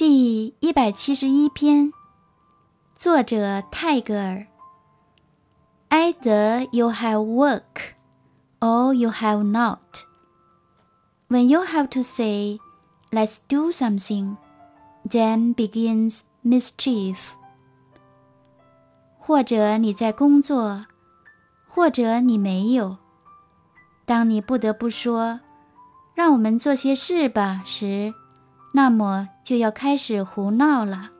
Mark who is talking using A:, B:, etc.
A: 第一百七十一篇，作者泰戈尔。Either you have work, or you have not. When you have to say, "Let's do something," then begins mischief. 或者你在工作，或者你没有。当你不得不说“让我们做些事吧”时，那么就要开始胡闹了。